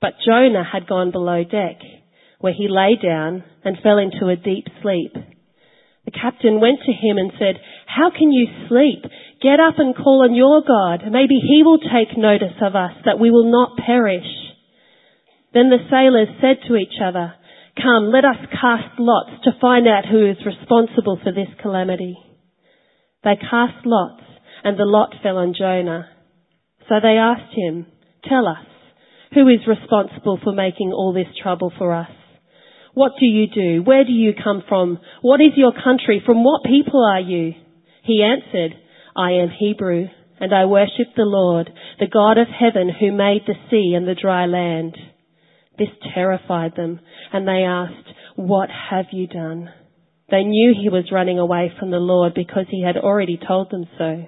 But Jonah had gone below deck, where he lay down and fell into a deep sleep. The captain went to him and said, How can you sleep? Get up and call on your God. Maybe he will take notice of us that we will not perish. Then the sailors said to each other, Come, let us cast lots to find out who is responsible for this calamity. They cast lots, and the lot fell on Jonah. So they asked him, Tell us, who is responsible for making all this trouble for us? What do you do? Where do you come from? What is your country? From what people are you? He answered, I am Hebrew, and I worship the Lord, the God of heaven who made the sea and the dry land. This terrified them, and they asked, What have you done? They knew he was running away from the Lord because he had already told them so.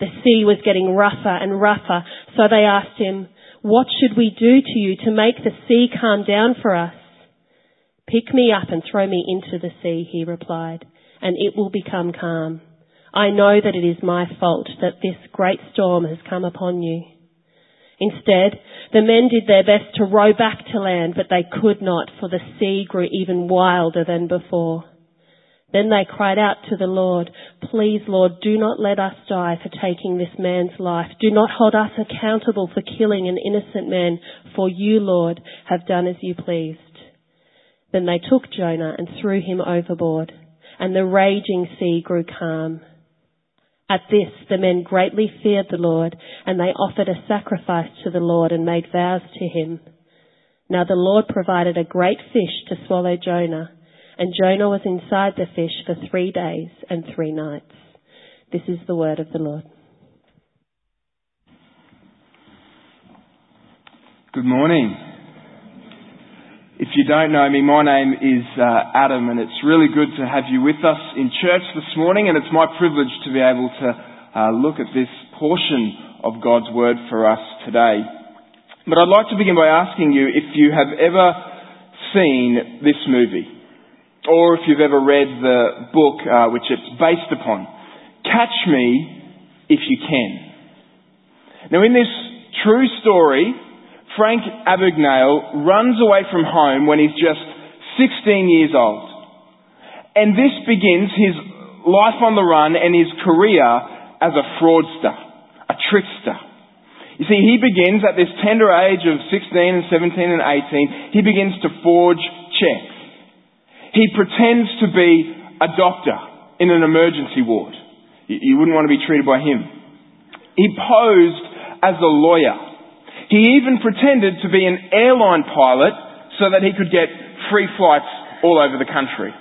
The sea was getting rougher and rougher, so they asked him, what should we do to you to make the sea calm down for us? Pick me up and throw me into the sea, he replied, and it will become calm. I know that it is my fault that this great storm has come upon you. Instead, the men did their best to row back to land, but they could not, for the sea grew even wilder than before. Then they cried out to the Lord, Please, Lord, do not let us die for taking this man's life. Do not hold us accountable for killing an innocent man, for you, Lord, have done as you pleased. Then they took Jonah and threw him overboard, and the raging sea grew calm. At this, the men greatly feared the Lord, and they offered a sacrifice to the Lord and made vows to him. Now the Lord provided a great fish to swallow Jonah and Jonah was inside the fish for three days and three nights. This is the word of the Lord. Good morning. If you don't know me, my name is uh, Adam, and it's really good to have you with us in church this morning, and it's my privilege to be able to uh, look at this portion of God's Word for us today. But I'd like to begin by asking you if you have ever seen this movie or if you've ever read the book uh, which it's based upon. Catch Me If You Can. Now, in this true story, Frank Abagnale runs away from home when he's just 16 years old. And this begins his life on the run and his career as a fraudster, a trickster. You see, he begins at this tender age of 16 and 17 and 18, he begins to forge checks. He pretends to be a doctor in an emergency ward. You wouldn't want to be treated by him. He posed as a lawyer. He even pretended to be an airline pilot so that he could get free flights all over the country.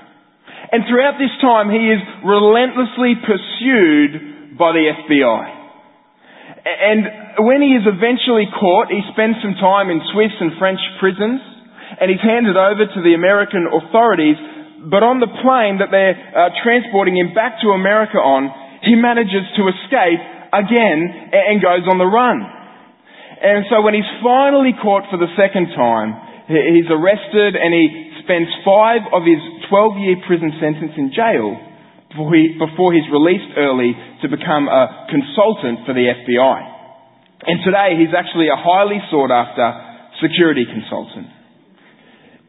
And throughout this time, he is relentlessly pursued by the FBI. And when he is eventually caught, he spends some time in Swiss and French prisons and he's handed over to the American authorities. But on the plane that they're uh, transporting him back to America on, he manages to escape again and goes on the run. And so when he's finally caught for the second time, he's arrested and he spends five of his 12 year prison sentence in jail before, he, before he's released early to become a consultant for the FBI. And today he's actually a highly sought after security consultant.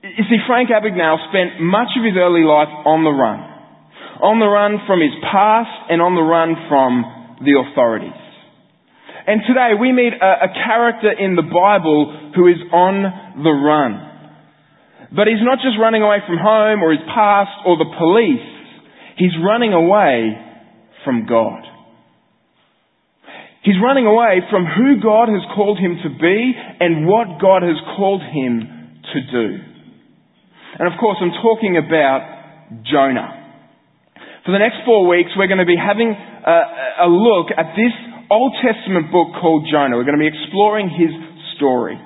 You see, Frank Abagnale spent much of his early life on the run. On the run from his past and on the run from the authorities. And today we meet a, a character in the Bible who is on the run. But he's not just running away from home or his past or the police. He's running away from God. He's running away from who God has called him to be and what God has called him to do. And of course, I'm talking about Jonah. For the next four weeks, we're going to be having a, a look at this Old Testament book called Jonah. We're going to be exploring his story.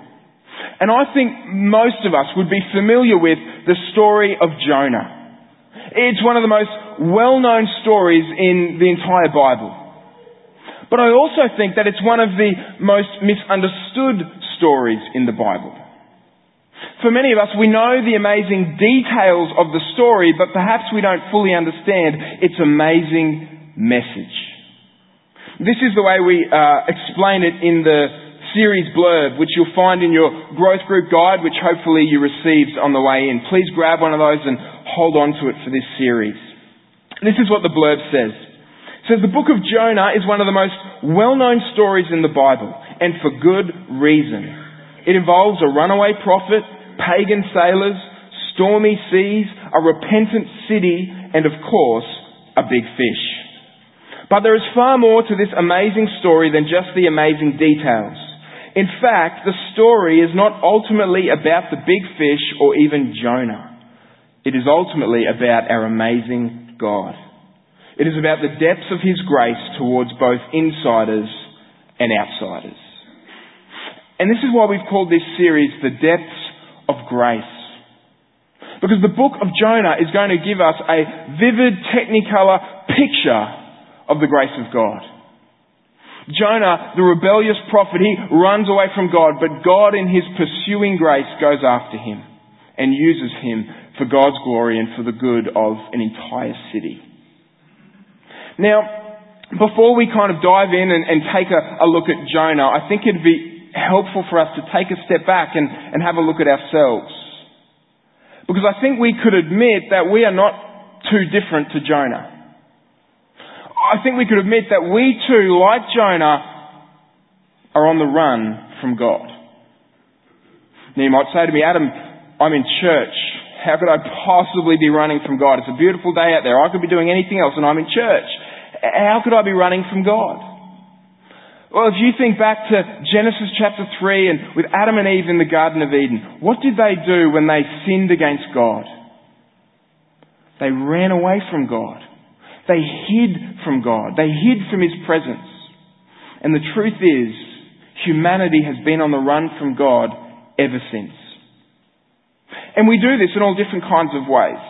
And I think most of us would be familiar with the story of Jonah. It's one of the most well-known stories in the entire Bible. But I also think that it's one of the most misunderstood stories in the Bible. For many of us, we know the amazing details of the story, but perhaps we don't fully understand its amazing message. This is the way we uh, explain it in the series blurb, which you'll find in your growth group guide, which hopefully you received on the way in. Please grab one of those and hold on to it for this series. This is what the blurb says. It says the book of Jonah is one of the most well-known stories in the Bible, and for good reason. It involves a runaway prophet, pagan sailors, stormy seas, a repentant city, and of course, a big fish. But there is far more to this amazing story than just the amazing details. In fact, the story is not ultimately about the big fish or even Jonah. It is ultimately about our amazing God. It is about the depths of His grace towards both insiders and outsiders. And this is why we've called this series The Depths of Grace. Because the book of Jonah is going to give us a vivid technicolor picture of the grace of God. Jonah, the rebellious prophet, he runs away from God, but God in his pursuing grace goes after him and uses him for God's glory and for the good of an entire city. Now, before we kind of dive in and, and take a, a, look at Jonah, I think it'd be helpful for us to take a step back and, and have a look at ourselves. Because I think we could admit that we are not too different to Jonah. I think we could admit that we too, like Jonah, are on the run from God. Now you might say to me, Adam, I'm in church. How could I possibly be running from God? It's a beautiful day out there. I could be doing anything else and I'm in church. How could I be running from God? Well, if you think back to Genesis chapter 3 and with Adam and Eve in the Garden of Eden, what did they do when they sinned against God? They ran away from God. They hid from God. They hid from His presence. And the truth is, humanity has been on the run from God ever since. And we do this in all different kinds of ways.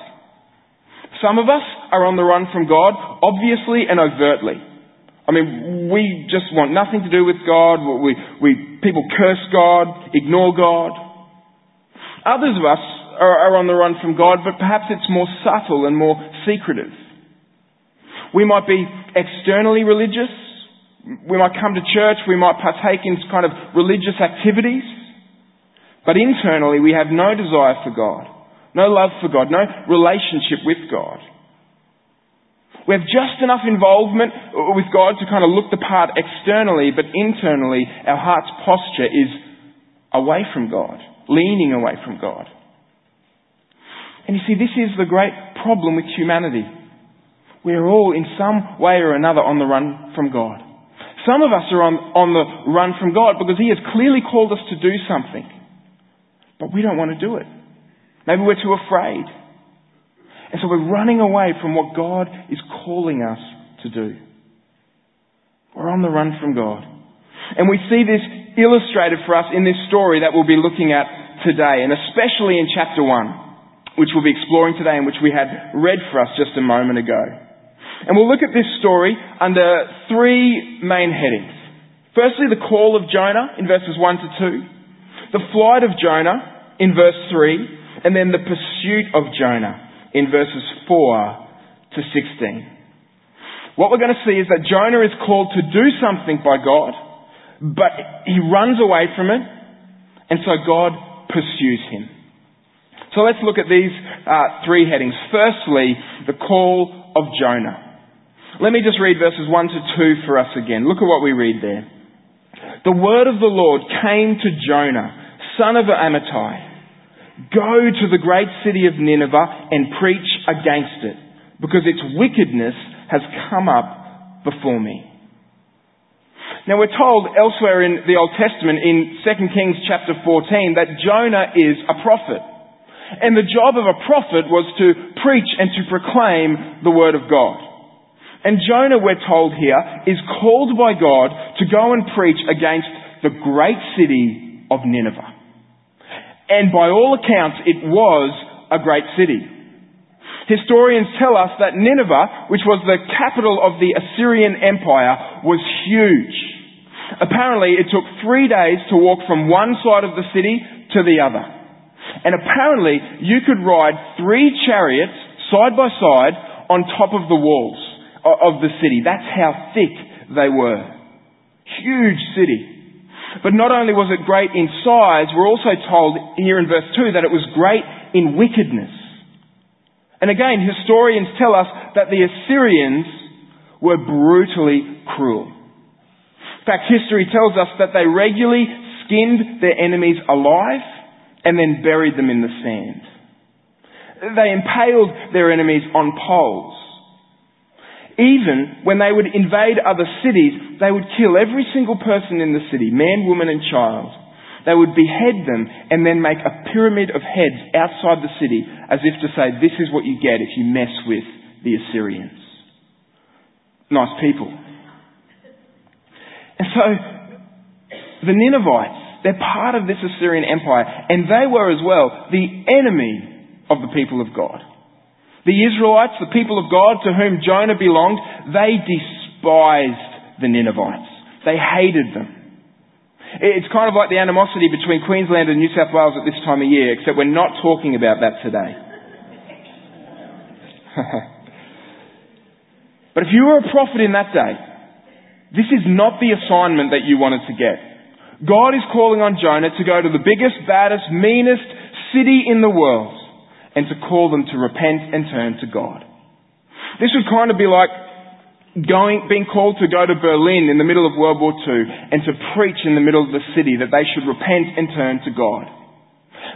Some of us are on the run from God, obviously and overtly. I mean, we just want nothing to do with God. We, we, people curse God, ignore God. Others of us are, are on the run from God, but perhaps it's more subtle and more secretive. We might be externally religious. We might come to church. We might partake in kind of religious activities. But internally, we have no desire for God. No love for God, no relationship with God. We have just enough involvement with God to kind of look the part externally, but internally our heart's posture is away from God, leaning away from God. And you see, this is the great problem with humanity. We are all in some way or another on the run from God. Some of us are on, on the run from God because He has clearly called us to do something. But we don't want to do it. Maybe we're too afraid. And so we're running away from what God is calling us to do. We're on the run from God. And we see this illustrated for us in this story that we'll be looking at today, and especially in chapter 1, which we'll be exploring today and which we had read for us just a moment ago. And we'll look at this story under three main headings. Firstly, the call of Jonah in verses 1 to 2, the flight of Jonah in verse 3, and then the pursuit of Jonah in verses 4 to 16. What we're going to see is that Jonah is called to do something by God, but he runs away from it, and so God pursues him. So let's look at these uh, three headings. Firstly, the call of Jonah. Let me just read verses 1 to 2 for us again. Look at what we read there. The word of the Lord came to Jonah, son of Amittai Go to the great city of Nineveh and preach against it, because its wickedness has come up before me. Now we're told elsewhere in the Old Testament in 2 Kings chapter 14 that Jonah is a prophet. And the job of a prophet was to preach and to proclaim the word of God. And Jonah, we're told here, is called by God to go and preach against the great city of Nineveh. And by all accounts, it was a great city. Historians tell us that Nineveh, which was the capital of the Assyrian Empire, was huge. Apparently, it took three days to walk from one side of the city to the other. And apparently, you could ride three chariots side by side on top of the walls uh, of the city. That's how thick they were. Huge city. But not only was it great in size, we're also told here in verse 2 that it was great in wickedness. And again, historians tell us that the Assyrians were brutally cruel. In fact, history tells us that they regularly skinned their enemies alive and then buried them in the sand. They impaled their enemies on poles. Even when they would invade other cities, they would kill every single person in the city, man, woman and child. They would behead them and then make a pyramid of heads outside the city as if to say, this is what you get if you mess with the Assyrians. Nice people. And so, the Ninevites, they're part of this Assyrian Empire, and they were as well the enemy of the people of God. The Israelites, the people of God to whom Jonah belonged, they despised the Ninevites. They hated them. It's kind of like the animosity between Queensland and New South Wales at this time of year, except we're not talking about that today. but if you were a prophet in that day, this is not the assignment that you wanted to get. God is calling on Jonah to go to the biggest, baddest, meanest city in the world and to call them to repent and turn to God. This would kind of be like going, being called to go to Berlin in the middle of World War II and to preach in the middle of the city that they should repent and turn to God.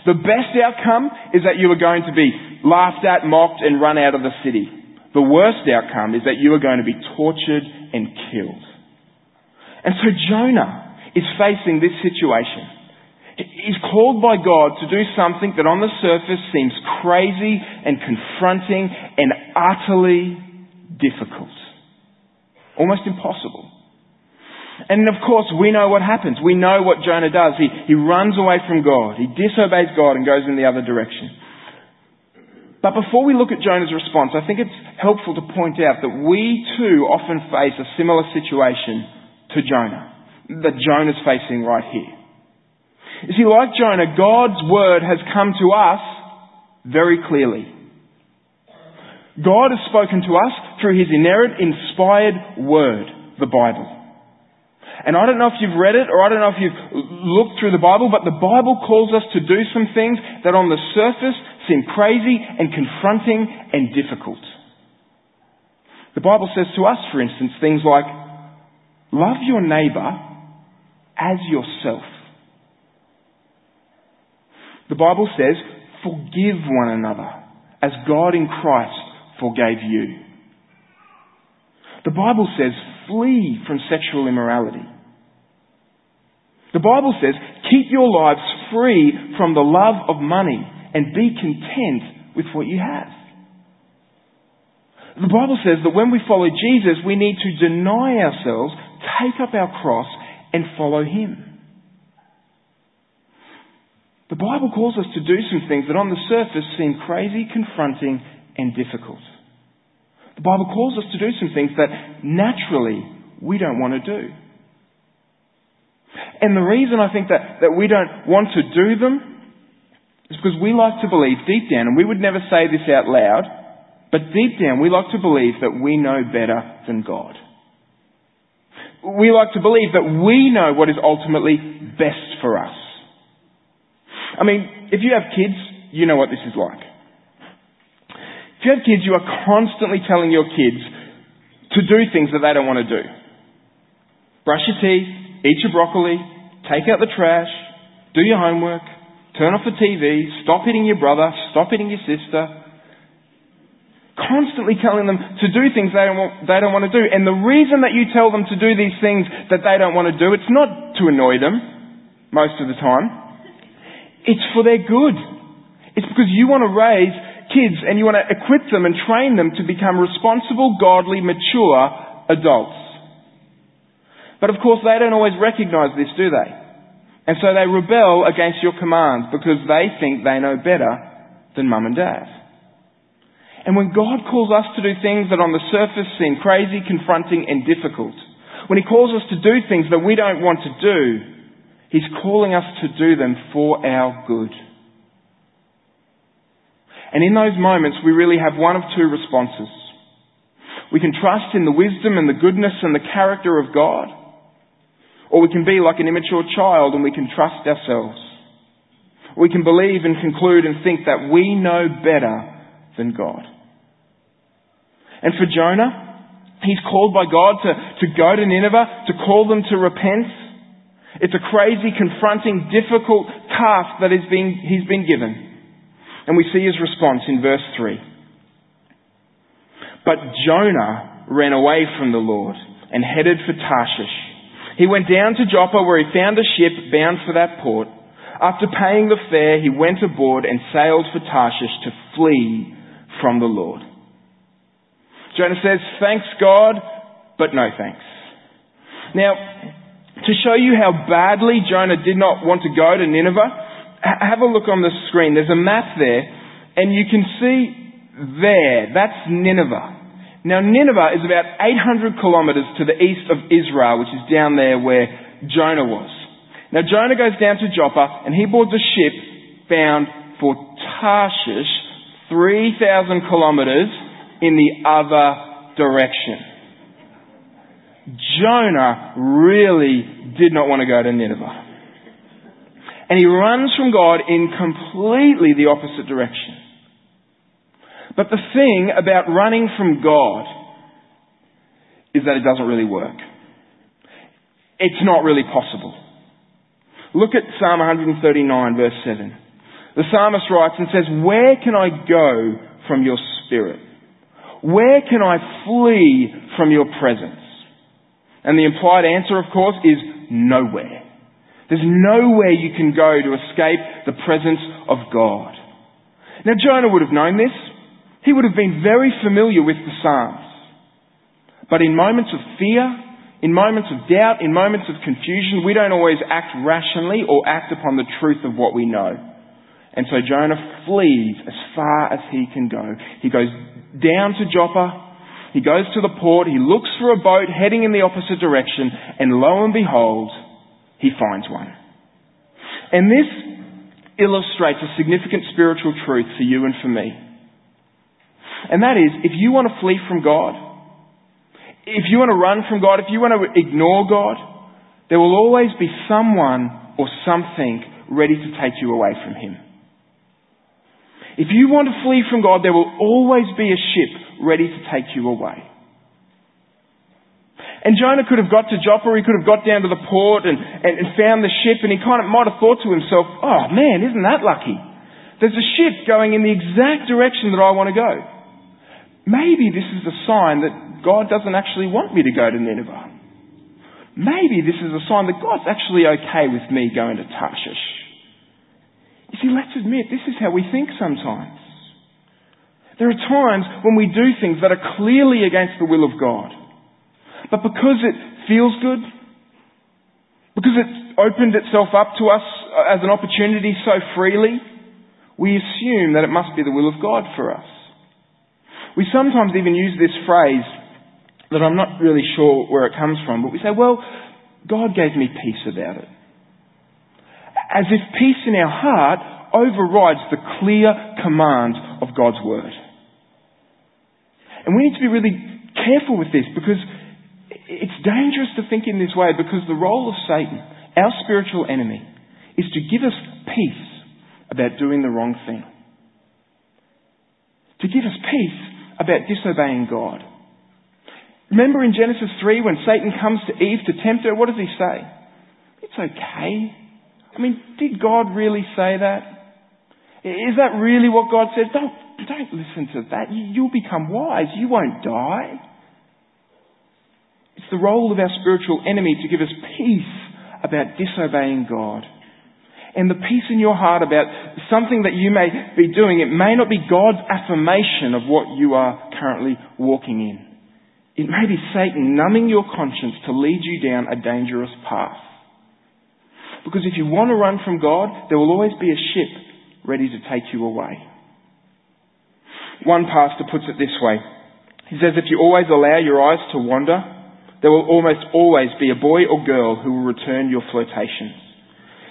The best outcome is that you are going to be laughed at, mocked, and run out of the city. The worst outcome is that you are going to be tortured and killed. And so Jonah is facing this situation is called by God to do something that on the surface seems crazy and confronting and utterly difficult. Almost impossible. And of course, we know what happens. We know what Jonah does. He, he runs away from God. He disobeys God and goes in the other direction. But before we look at Jonah's response, I think it's helpful to point out that we too often face a similar situation to Jonah, that Jonah's facing right here. You see, like Jonah, God's word has come to us very clearly. God has spoken to us through his inerrant, inspired word, the Bible. And I don't know if you've read it or I don't know if you've looked through the Bible, but the Bible calls us to do some things that on the surface seem crazy and confronting and difficult. The Bible says to us, for instance, things like, love your neighbour as yourself. The Bible says, forgive one another as God in Christ forgave you. The Bible says, flee from sexual immorality. The Bible says, keep your lives free from the love of money and be content with what you have. The Bible says that when we follow Jesus, we need to deny ourselves, take up our cross, and follow Him. The Bible calls us to do some things that on the surface seem crazy, confronting, and difficult. The Bible calls us to do some things that naturally we don't want to do. And the reason I think that, that we don't want to do them is because we like to believe deep down, and we would never say this out loud, but deep down we like to believe that we know better than God. We like to believe that we know what is ultimately best for us. I mean, if you have kids, you know what this is like. If you have kids, you are constantly telling your kids to do things that they don't want to do. Brush your teeth, eat your broccoli, take out the trash, do your homework, turn off the TV, stop hitting your brother, stop hitting your sister. Constantly telling them to do things they don't, want, they don't want to do. And the reason that you tell them to do these things that they don't want to do, it's not to annoy them most of the time. It's for their good. It's because you want to raise kids and you want to equip them and train them to become responsible, godly, mature adults. But of course they don't always recognize this, do they? And so they rebel against your commands because they think they know better than mum and dad. And when God calls us to do things that on the surface seem crazy, confronting and difficult, when He calls us to do things that we don't want to do, He's calling us to do them for our good. And in those moments, we really have one of two responses. We can trust in the wisdom and the goodness and the character of God, Or we can be like an immature child and we can trust ourselves. We can believe and conclude and think that we know better than God. And for Jonah, he's called by God to, to go to Nineveh, to call them to repent. It's a crazy, confronting, difficult task that he's been given. And we see his response in verse 3. But Jonah ran away from the Lord and headed for Tarshish. He went down to Joppa where he found a ship bound for that port. After paying the fare, he went aboard and sailed for Tarshish to flee from the Lord. Jonah says, thanks God, but no thanks. Now, to show you how badly Jonah did not want to go to Nineveh, have a look on the screen. There's a map there, and you can see there, that's Nineveh. Now, Nineveh is about 800 kilometers to the east of Israel, which is down there where Jonah was. Now, Jonah goes down to Joppa, and he boards a ship bound for Tarshish, 3,000 kilometers in the other direction. Jonah really did not want to go to Nineveh. And he runs from God in completely the opposite direction. But the thing about running from God is that it doesn't really work. It's not really possible. Look at Psalm 139 verse 7. The psalmist writes and says, Where can I go from your spirit? Where can I flee from your presence? And the implied answer, of course, is nowhere. There's nowhere you can go to escape the presence of God. Now Jonah would have known this. He would have been very familiar with the Psalms. But in moments of fear, in moments of doubt, in moments of confusion, we don't always act rationally or act upon the truth of what we know. And so Jonah flees as far as he can go. He goes down to Joppa. He goes to the port. He looks for a boat heading in the opposite direction. And lo and behold, he finds one. And this illustrates a significant spiritual truth for you and for me. And that is, if you want to flee from God, if you want to run from God, if you want to ignore God, there will always be someone or something ready to take you away from Him. If you want to flee from God, there will always be a ship ready to take you away. And Jonah could have got to Joppa, he could have got down to the port and, and, and found the ship, and he kind of might have thought to himself, oh man, isn't that lucky? There's a ship going in the exact direction that I want to go. Maybe this is a sign that God doesn't actually want me to go to Nineveh. Maybe this is a sign that God's actually okay with me going to Tarshish. You see, let's admit, this is how we think sometimes. There are times when we do things that are clearly against the will of God. But because it feels good, because it's opened itself up to us uh, as an opportunity so freely, we assume that it must be the will of God for us. We sometimes even use this phrase that I'm not really sure where it comes from, but we say, well, God gave me peace about it as if peace in our heart overrides the clear command of God's Word. And we need to be really careful with this because it's dangerous to think in this way because the role of Satan, our spiritual enemy, is to give us peace about doing the wrong thing. To give us peace about disobeying God. Remember in Genesis 3 when Satan comes to Eve to tempt her, what does he say? It's okay. I mean, did God really say that? Is that really what God says? Don't, don't listen to that. You'll become wise. You won't die. It's the role of our spiritual enemy to give us peace about disobeying God. And the peace in your heart about something that you may be doing, it may not be God's affirmation of what you are currently walking in. It may be Satan numbing your conscience to lead you down a dangerous path. Because if you want to run from God, there will always be a ship ready to take you away. One pastor puts it this way. He says, if you always allow your eyes to wander, there will almost always be a boy or girl who will return your flirtations.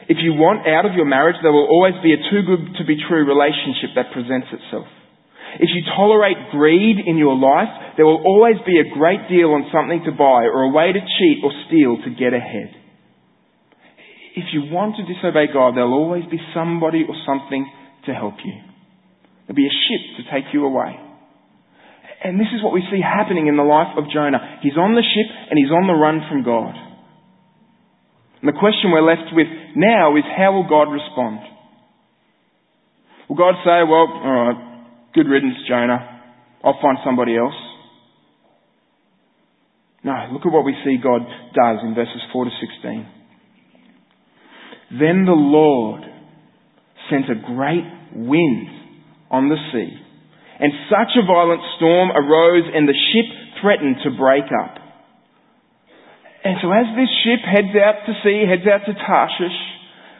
If you want out of your marriage, there will always be a too good to be true relationship that presents itself. If you tolerate greed in your life, there will always be a great deal on something to buy or a way to cheat or steal to get ahead. if you want to disobey God, there'll always be somebody or something to help you. There'll be a ship to take you away. And this is what we see happening in the life of Jonah. He's on the ship and he's on the run from God. And the question we're left with now is how will God respond? Will God say, well, alright, good riddance, Jonah. I'll find somebody else. No, look at what we see God does in verses 4 to 16. Then the Lord sent a great wind on the sea, and such a violent storm arose and the ship threatened to break up. And so as this ship heads out to sea, heads out to Tarshish,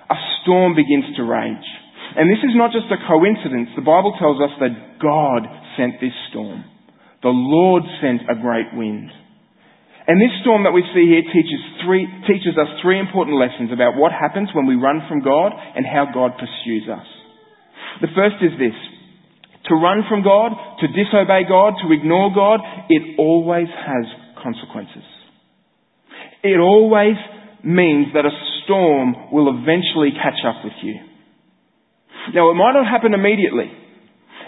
a storm begins to rage. And this is not just a coincidence. The Bible tells us that God sent this storm. The Lord sent a great wind. And this storm that we see here teaches, three, teaches us three important lessons about what happens when we run from God and how God pursues us. The first is this. To run from God, to disobey God, to ignore God, it always has consequences. It always means that a storm will eventually catch up with you. Now, it might not happen immediately.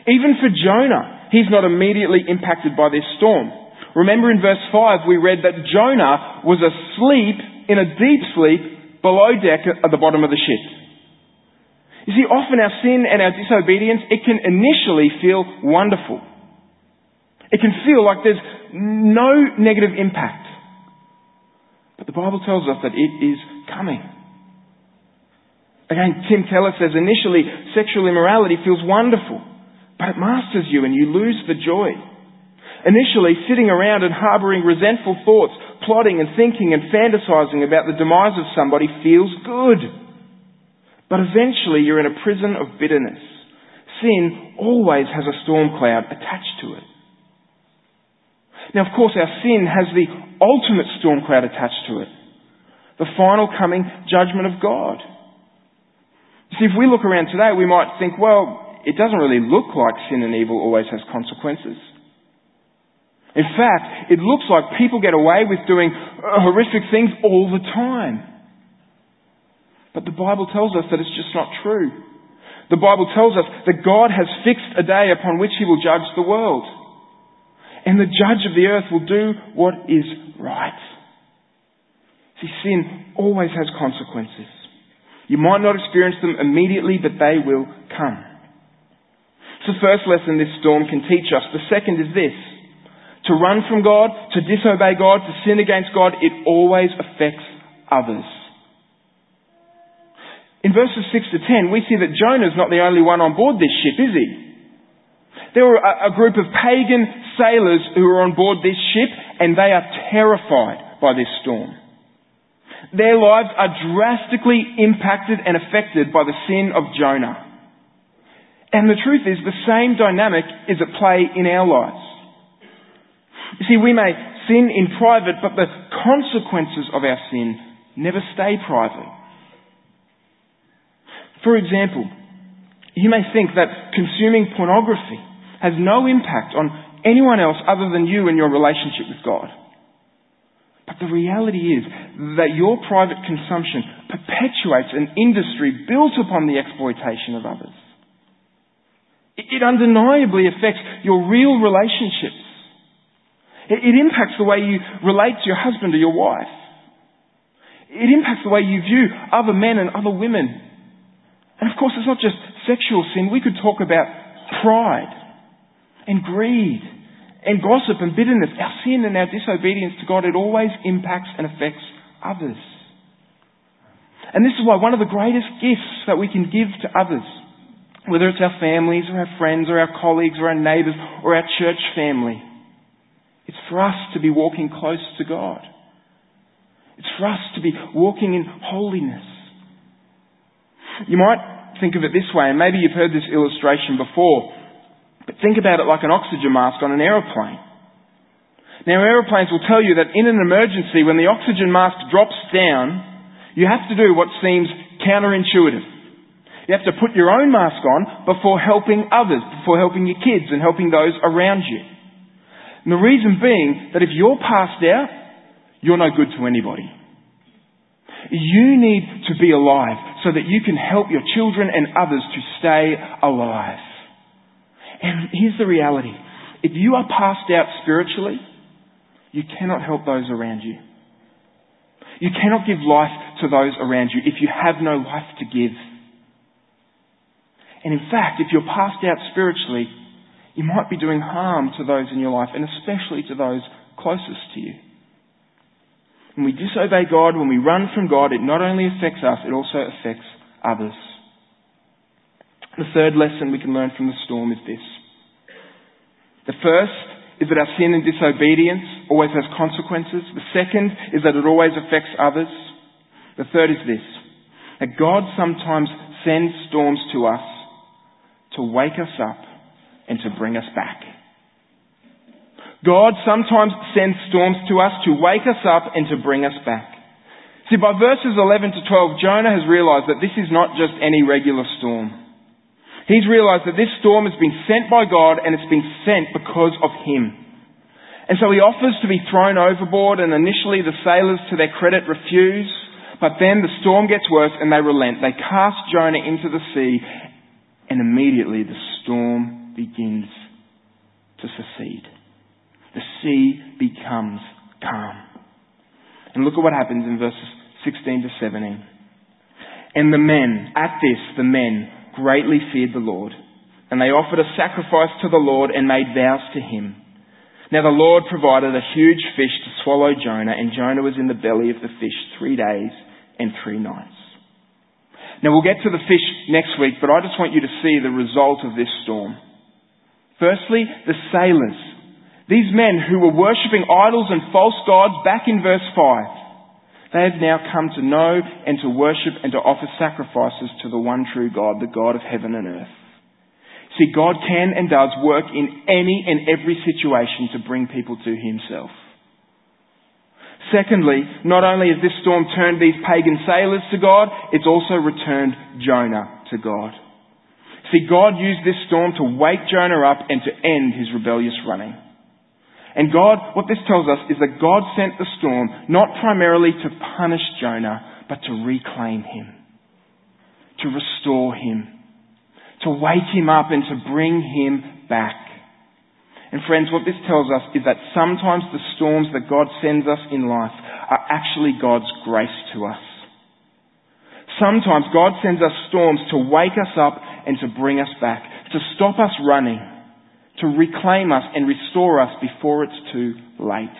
Even for Jonah, he's not immediately impacted by this storm. Remember in verse 5 we read that Jonah was asleep in a deep sleep below deck at the bottom of the ship. You see, often our sin and our disobedience, it can initially feel wonderful. It can feel like there's no negative impact. But the Bible tells us that it is coming. Again, Tim Keller says initially sexual immorality feels wonderful, but it masters you and you lose the joy. Initially, sitting around and harboring resentful thoughts, plotting and thinking and fantasizing about the demise of somebody feels good. But eventually you're in a prison of bitterness. Sin always has a storm cloud attached to it. Now, of course, our sin has the ultimate storm cloud attached to it. The final coming judgment of God. See, if we look around today, we might think, well, it doesn't really look like sin and evil always has consequences. In fact, it looks like people get away with doing horrific things all the time. But the Bible tells us that it's just not true. The Bible tells us that God has fixed a day upon which He will judge the world. And the judge of the earth will do what is right. See, sin always has consequences. You might not experience them immediately, but they will come. It's the first lesson this storm can teach us. The second is this to run from God, to disobey God, to sin against God, it always affects others. In verses 6 to 10, we see that Jonah is not the only one on board this ship, is he? There were a, a group of pagan sailors who were on board this ship, and they are terrified by this storm. Their lives are drastically impacted and affected by the sin of Jonah. And the truth is, the same dynamic is at play in our lives. You see, we may sin in private, but the consequences of our sin never stay private. For example, you may think that consuming pornography has no impact on anyone else other than you and your relationship with God. But the reality is that your private consumption perpetuates an industry built upon the exploitation of others. It undeniably affects your real relationships it, impacts the way you relate to your husband or your wife. It impacts the way you view other men and other women. And of course, it's not just sexual sin. We could talk about pride and greed and gossip and bitterness. Our sin and our disobedience to God, it always impacts and affects others. And this is why one of the greatest gifts that we can give to others, whether it's our families or our friends or our colleagues or our neighbours or our church family, it's for us to be walking close to God. It's for us to be walking in holiness. You might think of it this way, and maybe you've heard this illustration before, but think about it like an oxygen mask on an aeroplane. Now aeroplanes will tell you that in an emergency, when the oxygen mask drops down, you have to do what seems counterintuitive. You have to put your own mask on before helping others, before helping your kids and helping those around you. And the reason being that if you're passed out, you're no good to anybody. You need to be alive so that you can help your children and others to stay alive. And here's the reality. If you are passed out spiritually, you cannot help those around you. You cannot give life to those around you if you have no life to give. And in fact, if you're passed out spiritually, you might be doing harm to those in your life and especially to those closest to you. When we disobey God, when we run from God, it not only affects us, it also affects others. The third lesson we can learn from the storm is this. The first is that our sin and disobedience always has consequences. The second is that it always affects others. The third is this, that God sometimes sends storms to us to wake us up and to bring us back. God sometimes sends storms to us to wake us up and to bring us back. See, by verses 11 to 12, Jonah has realized that this is not just any regular storm. He's realized that this storm has been sent by God and it's been sent because of him. And so he offers to be thrown overboard and initially the sailors to their credit refuse, but then the storm gets worse and they relent. They cast Jonah into the sea and immediately the storm begins to secede. The sea becomes calm. And look at what happens in verses 16 to 17. And the men, at this, the men greatly feared the Lord. And they offered a sacrifice to the Lord and made vows to him. Now the Lord provided a huge fish to swallow Jonah, and Jonah was in the belly of the fish three days and three nights. Now we'll get to the fish next week, but I just want you to see the result of this storm. Firstly, the sailors. These men who were worshipping idols and false gods back in verse 5. They have now come to know and to worship and to offer sacrifices to the one true God, the God of heaven and earth. See, God can and does work in any and every situation to bring people to Himself. Secondly, not only has this storm turned these pagan sailors to God, it's also returned Jonah to God. See, God used this storm to wake Jonah up and to end his rebellious running. And God, what this tells us is that God sent the storm not primarily to punish Jonah, but to reclaim him, to restore him to wake him up and to bring him back. And friends, what this tells us is that sometimes the storms that God sends us in life are actually God's grace to us. Sometimes God sends us storms to wake us up and to bring us back, to stop us running, to reclaim us and restore us before it's too late.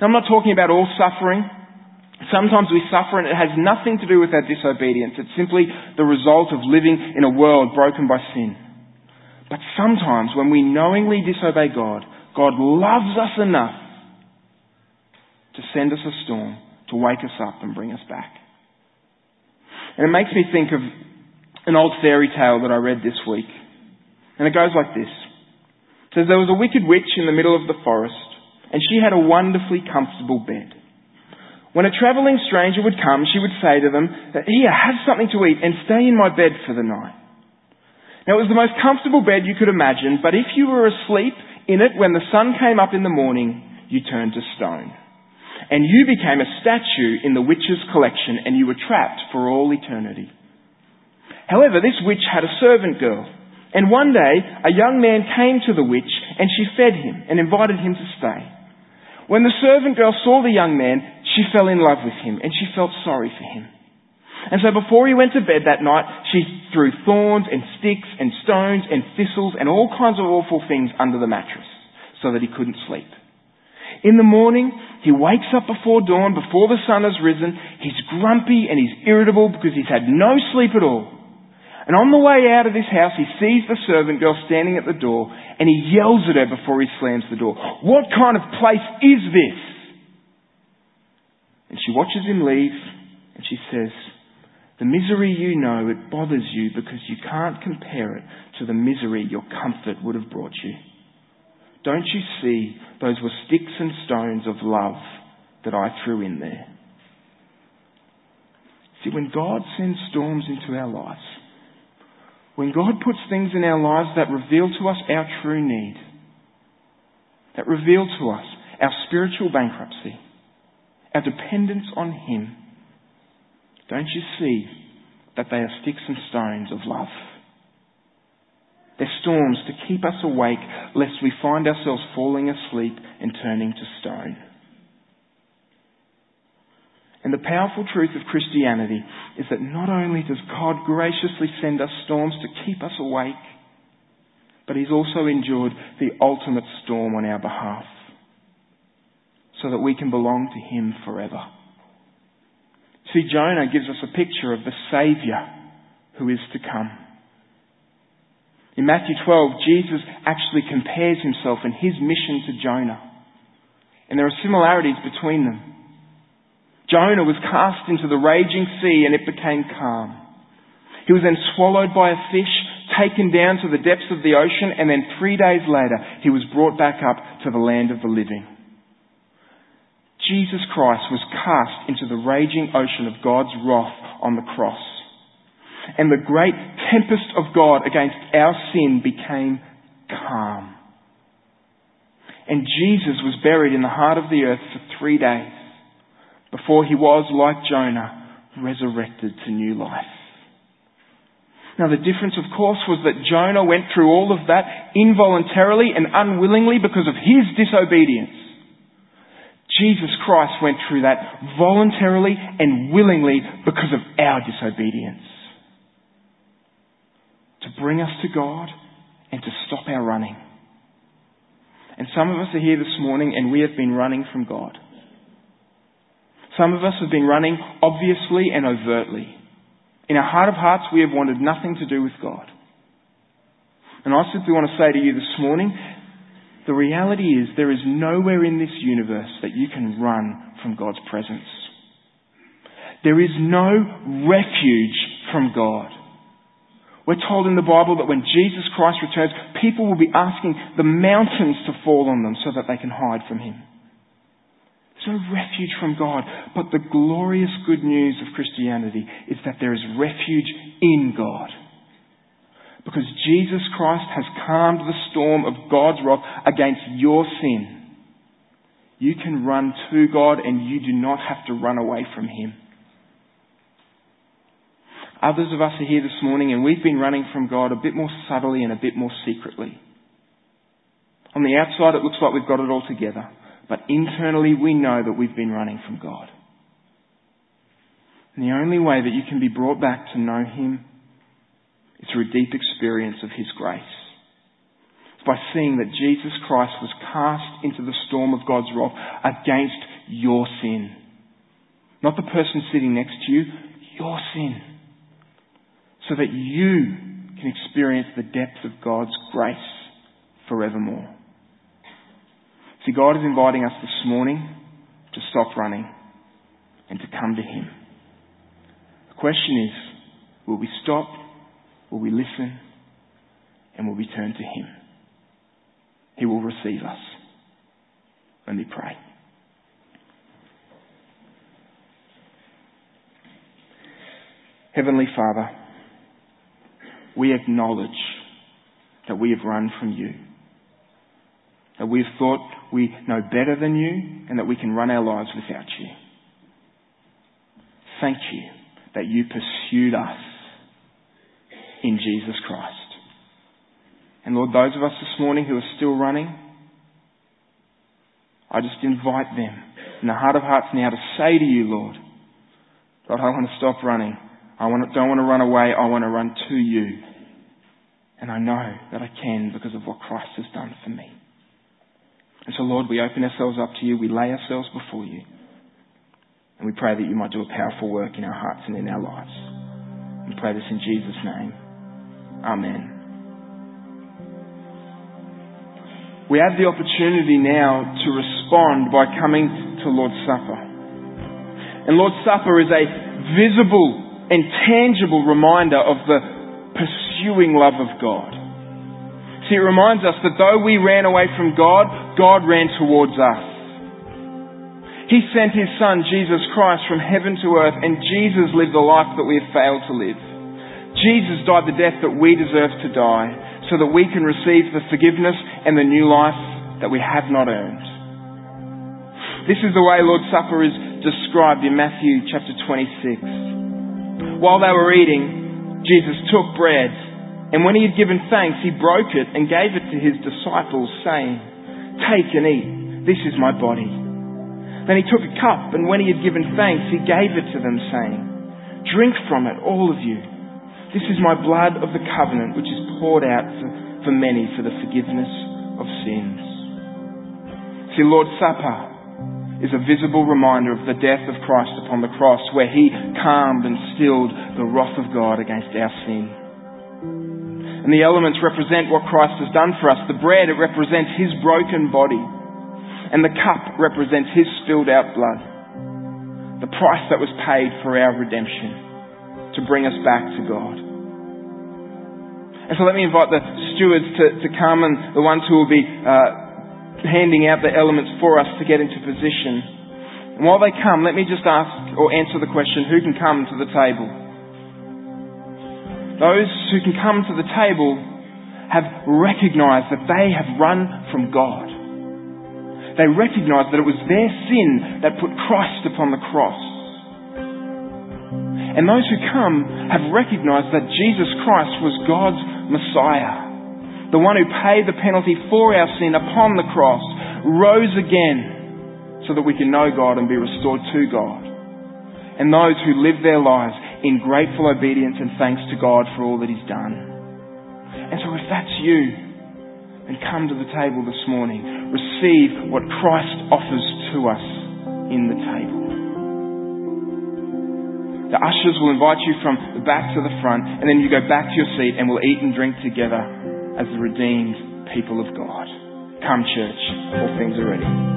Now, I'm not talking about all suffering. Sometimes we suffer and it has nothing to do with our disobedience. It's simply the result of living in a world broken by sin. But sometimes when we knowingly disobey God, God loves us enough to send us a storm, to wake us up and bring us back. And it makes me think of an old fairy tale that I read this week. And it goes like this. It says there was a wicked witch in the middle of the forest, and she had a wonderfully comfortable bed. When a travelling stranger would come, she would say to them, Here, have something to eat and stay in my bed for the night. Now it was the most comfortable bed you could imagine, but if you were asleep in it when the sun came up in the morning, you turned to stone. And you became a statue in the witch's collection and you were trapped for all eternity. However, this witch had a servant girl. And one day, a young man came to the witch and she fed him and invited him to stay. When the servant girl saw the young man, she fell in love with him and she felt sorry for him. And so before he went to bed that night, she threw thorns and sticks and stones and thistles and all kinds of awful things under the mattress so that he couldn't sleep. In the morning, he wakes up before dawn, before the sun has risen. He's grumpy and he's irritable because he's had no sleep at all. And on the way out of his house, he sees the servant girl standing at the door and he yells at her before he slams the door. What kind of place is this? And she watches him leave and she says, The misery you know, it bothers you because you can't compare it to the misery your comfort would have brought you. Don't you see those were sticks and stones of love that I threw in there? See, when God sends storms into our lives, when God puts things in our lives that reveal to us our true need, that reveal to us our spiritual bankruptcy, our dependence on Him, Don't you see that they are sticks and stones of love? They're storms to keep us awake lest we find ourselves falling asleep and turning to stone. And the powerful truth of Christianity is that not only does God graciously send us storms to keep us awake, but He's also endured the ultimate storm on our behalf so that we can belong to Him forever. See, Jonah gives us a picture of the Saviour who is to come. In Matthew 12, Jesus actually compares himself and his mission to Jonah. And there are similarities between them. Jonah was cast into the raging sea and it became calm. He was then swallowed by a fish, taken down to the depths of the ocean, and then three days later he was brought back up to the land of the living. Jesus Christ was cast into the raging ocean of God's wrath on the cross. And the great tempest of God against our sin became calm. And Jesus was buried in the heart of the earth for three days before he was, like Jonah, resurrected to new life. Now the difference, of course, was that Jonah went through all of that involuntarily and unwillingly because of his disobedience. Jesus Christ went through that voluntarily and willingly because of our disobedience. To bring us to God and to stop our running. And some of us are here this morning and we have been running from God. Some of us have been running obviously and overtly. In our heart of hearts, we have wanted nothing to do with God. And I simply want to say to you this morning the reality is there is nowhere in this universe that you can run from God's presence. There is no refuge from God. We're told in the Bible that when Jesus Christ returns, people will be asking the mountains to fall on them so that they can hide from Him. There's no refuge from God, but the glorious good news of Christianity is that there is refuge in God. Because Jesus Christ has calmed the storm of God's wrath against your sin. You can run to God and you do not have to run away from Him. Others of us are here this morning and we've been running from God a bit more subtly and a bit more secretly. On the outside, it looks like we've got it all together. But internally, we know that we've been running from God. And the only way that you can be brought back to know Him is through a deep experience of His grace. It's by seeing that Jesus Christ was cast into the storm of God's wrath against your sin. Not the person sitting next to you, your sin. So that you can experience the depth of God's grace forevermore. See, God is inviting us this morning to stop running and to come to Him. The question is, will we stop Will we listen? And will we turn to Him? He will receive us. Let me pray. Heavenly Father, we acknowledge that we have run from you. That we have thought we know better than you and that we can run our lives without you. Thank you that you pursued us in Jesus Christ. And Lord, those of us this morning who are still running, I just invite them in the heart of hearts now to say to you, Lord, God, I want to stop running. I don't want to run away. I want to run to you. And I know that I can because of what Christ has done for me. And so, Lord, we open ourselves up to you. We lay ourselves before you. And we pray that you might do a powerful work in our hearts and in our lives. We pray this in Jesus' name. Amen. We have the opportunity now to respond by coming to Lord's Supper. And Lord's Supper is a visible and tangible reminder of the pursuing love of God. See, it reminds us that though we ran away from God, God ran towards us. He sent His Son, Jesus Christ, from heaven to earth, and Jesus lived the life that we have failed to live. Jesus died the death that we deserve to die so that we can receive the forgiveness and the new life that we have not earned. This is the way Lord's Supper is described in Matthew chapter 26. While they were eating, Jesus took bread, and when he had given thanks, he broke it and gave it to his disciples, saying, Take and eat. This is my body. Then he took a cup, and when he had given thanks, he gave it to them, saying, Drink from it, all of you. This is my blood of the covenant, which is poured out for, for many for the forgiveness of sins. See, Lord Supper is a visible reminder of the death of Christ upon the cross, where he calmed and stilled the wrath of God against our sin. And the elements represent what Christ has done for us. The bread, it represents his broken body. And the cup represents his spilled out blood. The price that was paid for our redemption to bring us back to God. And so let me invite the stewards to, to come and the ones who will be uh, handing out the elements for us to get into position. And while they come, let me just ask or answer the question who can come to the table? Those who can come to the table have recognized that they have run from God. They recognize that it was their sin that put Christ upon the cross. And those who come have recognized that Jesus Christ was God's Messiah, the one who paid the penalty for our sin upon the cross, rose again so that we can know God and be restored to God. And those who live their lives in grateful obedience and thanks to God for all that He's done. And so if that's you, then come to the table this morning. Receive what Christ offers to us in the table. The ushers will invite you from the back to the front, and then you go back to your seat and we'll eat and drink together as the redeemed people of God. Come, church, all things are ready.